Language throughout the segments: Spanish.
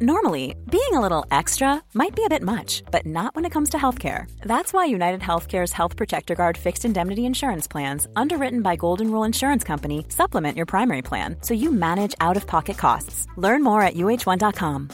Normally, being a little extra might be a bit much, but not when it comes to healthcare. That's why United Healthcare's Health Protector Guard fixed indemnity insurance plans, underwritten by Golden Rule Insurance Company, supplement your primary plan so you manage out of pocket costs. Learn more at uh1.com.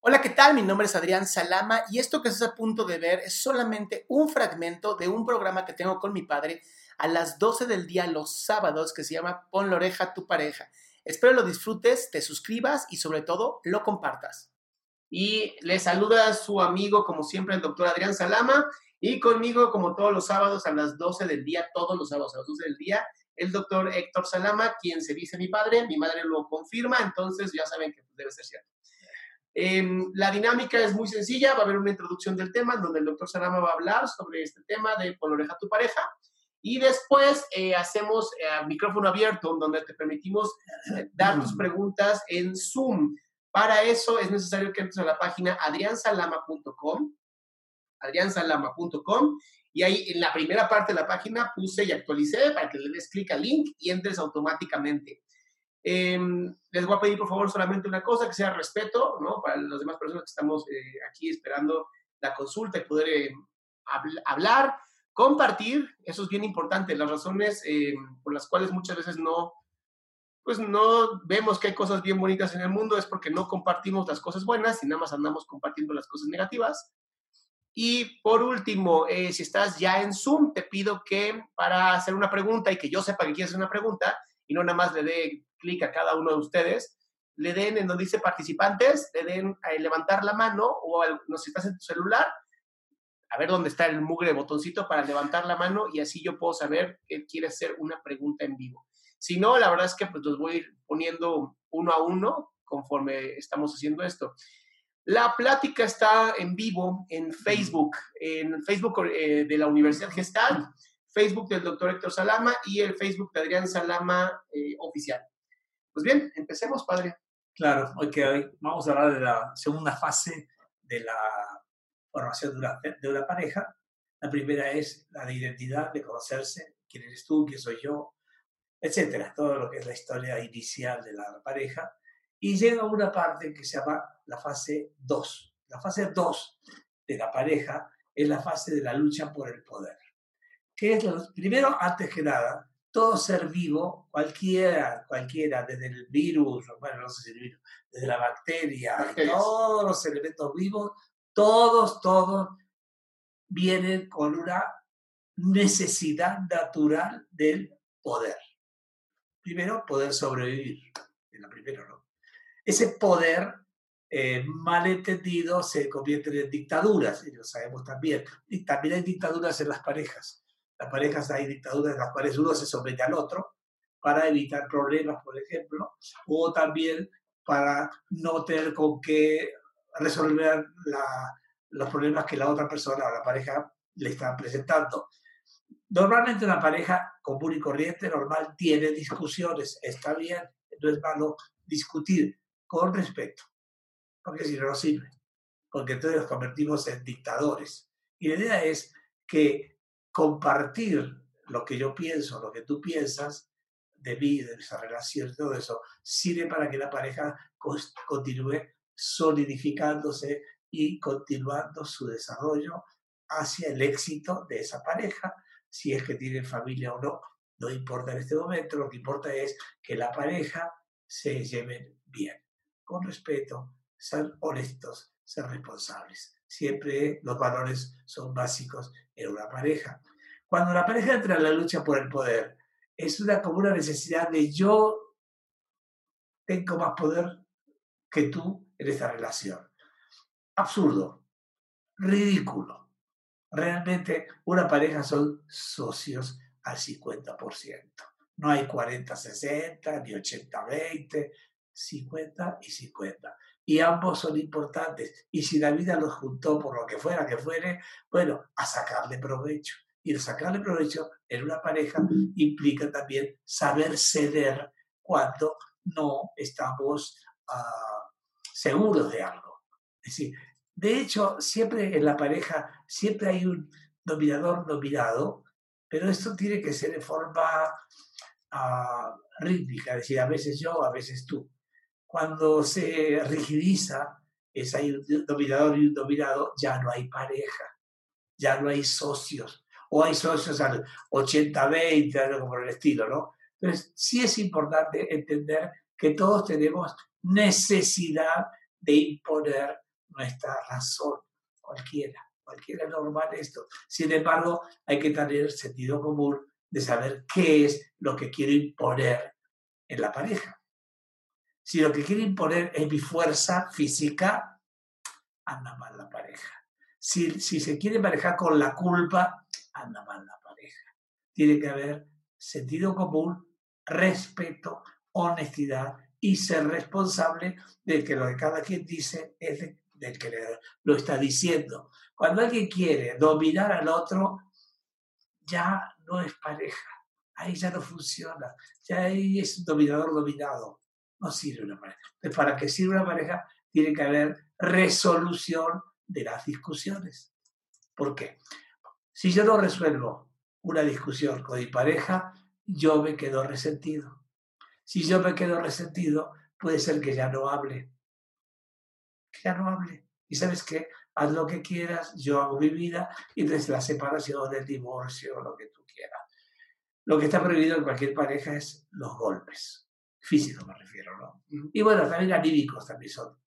Hola, ¿qué tal? Mi nombre es Adrián Salama y esto que estás a punto de ver es solamente un fragmento de un programa que tengo con mi padre a las 12 del día los sábados que se llama Pon la oreja a tu pareja. Espero lo disfrutes, te suscribas y sobre todo lo compartas. Y le saluda su amigo, como siempre, el doctor Adrián Salama. Y conmigo, como todos los sábados, a las 12 del día, todos los sábados a las 12 del día, el doctor Héctor Salama, quien se dice mi padre. Mi madre lo confirma, entonces ya saben que debe ser cierto. Em, la dinámica es muy sencilla, va a haber una introducción del tema donde el doctor Salama va a hablar sobre este tema de pon oreja a tu pareja y después eh, hacemos eh, micrófono abierto donde te permitimos eh, dar tus preguntas en Zoom. Para eso es necesario que entres a la página adriansalama.com, adriansalama.com y ahí en la primera parte de la página puse y actualicé para que le des clic al link y entres automáticamente. Em, les voy a pedir por favor solamente una cosa, que sea respeto, ¿no? Para las demás personas que estamos eh, aquí esperando la consulta y poder eh, hablar, compartir, eso es bien importante, las razones em, por las cuales muchas veces no, pues no vemos que hay cosas bien bonitas en el mundo es porque no compartimos las cosas buenas y nada más andamos compartiendo las cosas negativas. Y por último, eh, si estás ya en Zoom, te pido que para hacer una pregunta y que yo sepa que quieres hacer una pregunta y no nada más le dé clic a cada uno de ustedes, le den en donde dice participantes, le den a levantar la mano o no si estás en tu celular, a ver dónde está el mugre botoncito para levantar la mano y así yo puedo saber que quieres hacer una pregunta en vivo. Si no, la verdad es que pues los voy a ir poniendo uno a uno conforme estamos haciendo esto. La plática está en vivo en Facebook, en Facebook eh, de la Universidad Gestal, Facebook del doctor Héctor Salama y el Facebook de Adrián Salama eh, Oficial. Pues bien, empecemos, padre. Claro, hoy que hoy vamos a hablar de la segunda fase de la formación de una, de una pareja. La primera es la de identidad, de conocerse, quién eres tú, quién soy yo, etcétera, todo lo que es la historia inicial de la pareja. Y llega una parte que se llama la fase 2. La fase 2 de la pareja es la fase de la lucha por el poder. Que es lo, primero, antes que nada, todo ser vivo, cualquiera, cualquiera, desde el virus, bueno, no sé si el virus, desde la bacteria, todos los elementos vivos, todos, todos vienen con una necesidad natural del poder. Primero, poder sobrevivir. En la primera, ¿no? Ese poder eh, malentendido se convierte en dictaduras, y lo sabemos también. Y también hay dictaduras en las parejas las parejas hay dictaduras en las cuales uno se somete al otro para evitar problemas, por ejemplo, o también para no tener con qué resolver los problemas que la otra persona o la pareja le está presentando. Normalmente una pareja común y corriente, normal, tiene discusiones, está bien, no es malo discutir con respeto, porque si no, no sirve, porque entonces nos convertimos en dictadores. Y la idea es que compartir lo que yo pienso, lo que tú piensas, de vida, de esa relación, todo eso, sirve para que la pareja continúe solidificándose y continuando su desarrollo hacia el éxito de esa pareja, si es que tienen familia o no, no importa en este momento, lo que importa es que la pareja se lleve bien, con respeto, ser honestos, ser responsables. Siempre los valores son básicos en una pareja. Cuando la pareja entra en la lucha por el poder, es una como una necesidad de yo tengo más poder que tú en esta relación. Absurdo, ridículo. Realmente una pareja son socios al 50%. No hay 40-60, ni 80-20, 50 y 50. Y ambos son importantes. Y si la vida los juntó por lo que fuera que fuere, bueno, a sacarle provecho. Y el sacarle provecho en una pareja implica también saber ceder cuando no estamos uh, seguros de algo. Es decir, de hecho, siempre en la pareja, siempre hay un dominador dominado, pero esto tiene que ser de forma uh, rítmica, es decir, a veces yo, a veces tú. Cuando se rigidiza, es hay un dominador y un dominado, ya no hay pareja, ya no hay socios, o hay socios al 80-20, algo como el estilo, ¿no? Entonces, sí es importante entender que todos tenemos necesidad de imponer nuestra razón, cualquiera, cualquiera normal esto. Sin embargo, hay que tener sentido común de saber qué es lo que quiero imponer en la pareja. Si lo que quiero imponer es mi fuerza física, anda mal la pareja. Si, si se quiere manejar con la culpa, anda mal la pareja. Tiene que haber sentido común, respeto, honestidad y ser responsable de que lo que cada quien dice es del que lo está diciendo. Cuando alguien quiere dominar al otro, ya no es pareja. Ahí ya no funciona. Ya ahí es dominador dominado. No sirve una pareja. Entonces, para que sirva una pareja, tiene que haber resolución de las discusiones. ¿Por qué? Si yo no resuelvo una discusión con mi pareja, yo me quedo resentido. Si yo me quedo resentido, puede ser que ya no hable. Que ya no hable. Y sabes qué, haz lo que quieras, yo hago mi vida y desde la separación, el divorcio, lo que tú quieras. Lo que está prohibido en cualquier pareja es los golpes. Físicos me refiero, ¿no? Y bueno, también anímicos también son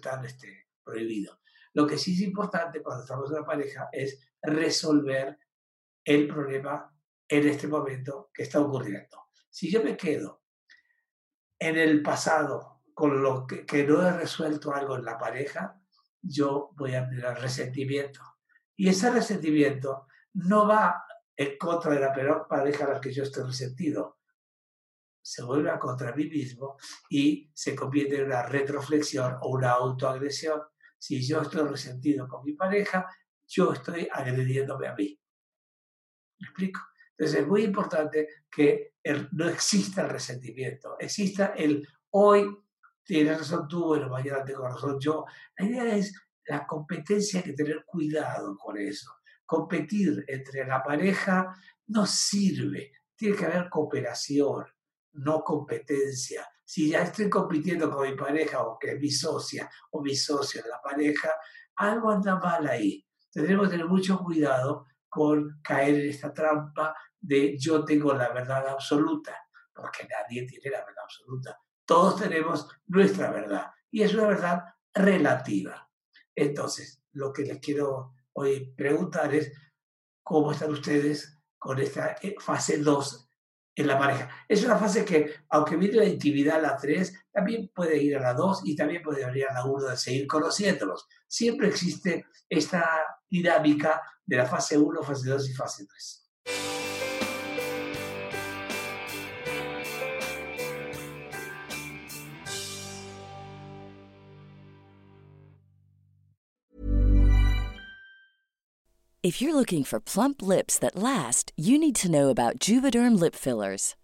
tan este, prohibidos. Lo que sí es importante cuando estamos en una pareja es resolver el problema en este momento que está ocurriendo. Si yo me quedo en el pasado con lo que, no he resuelto algo en la pareja, yo voy a tener resentimiento. Y ese resentimiento no va en contra de la pareja a la que yo estoy resentido. Se vuelve a contra mí mismo y se convierte en una retroflexión o una autoagresión si yo estoy resentido con mi pareja, yo estoy agrediéndome a mí. ¿Me explico? Entonces es muy importante que no exista el resentimiento, exista el hoy tienes razón tú, bueno, mañana tengo razón yo. La idea es la competencia, hay que tener cuidado con eso. Competir entre la pareja no sirve, tiene que haber cooperación, no competencia si ya estoy compitiendo con mi pareja o que mi socia o mi socio en la pareja, algo anda mal ahí. Tendremos que tener mucho cuidado con caer en esta trampa de yo tengo la verdad absoluta, porque nadie tiene la verdad absoluta. Todos tenemos nuestra verdad y es una verdad relativa. Entonces, lo que les quiero hoy preguntar es, ¿cómo están ustedes con esta eh, fase 2 en la pareja. Es una fase que, aunque viene la intimidad a la 3, también puede ir a la 2 y también puede ir a la 1 de seguir conociéndolos. Siempre existe esta dinámica de la fase 1, fase 2 y fase 3. If you're looking for plump lips that last, you need to know about Juvederm lip fillers.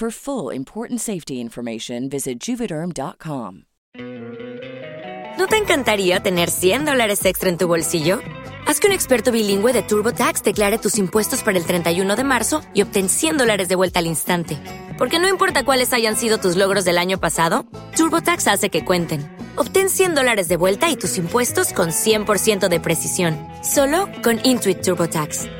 For full important safety information, visit juvederm.com. ¿No te encantaría tener 100 dólares extra en tu bolsillo? Haz que un experto bilingüe de TurboTax declare tus impuestos para el 31 de marzo y obtén 100 dólares de vuelta al instante. Porque no importa cuáles hayan sido tus logros del año pasado, TurboTax hace que cuenten. Obtén 100 dólares de vuelta y tus impuestos con 100% de precisión, solo con Intuit TurboTax.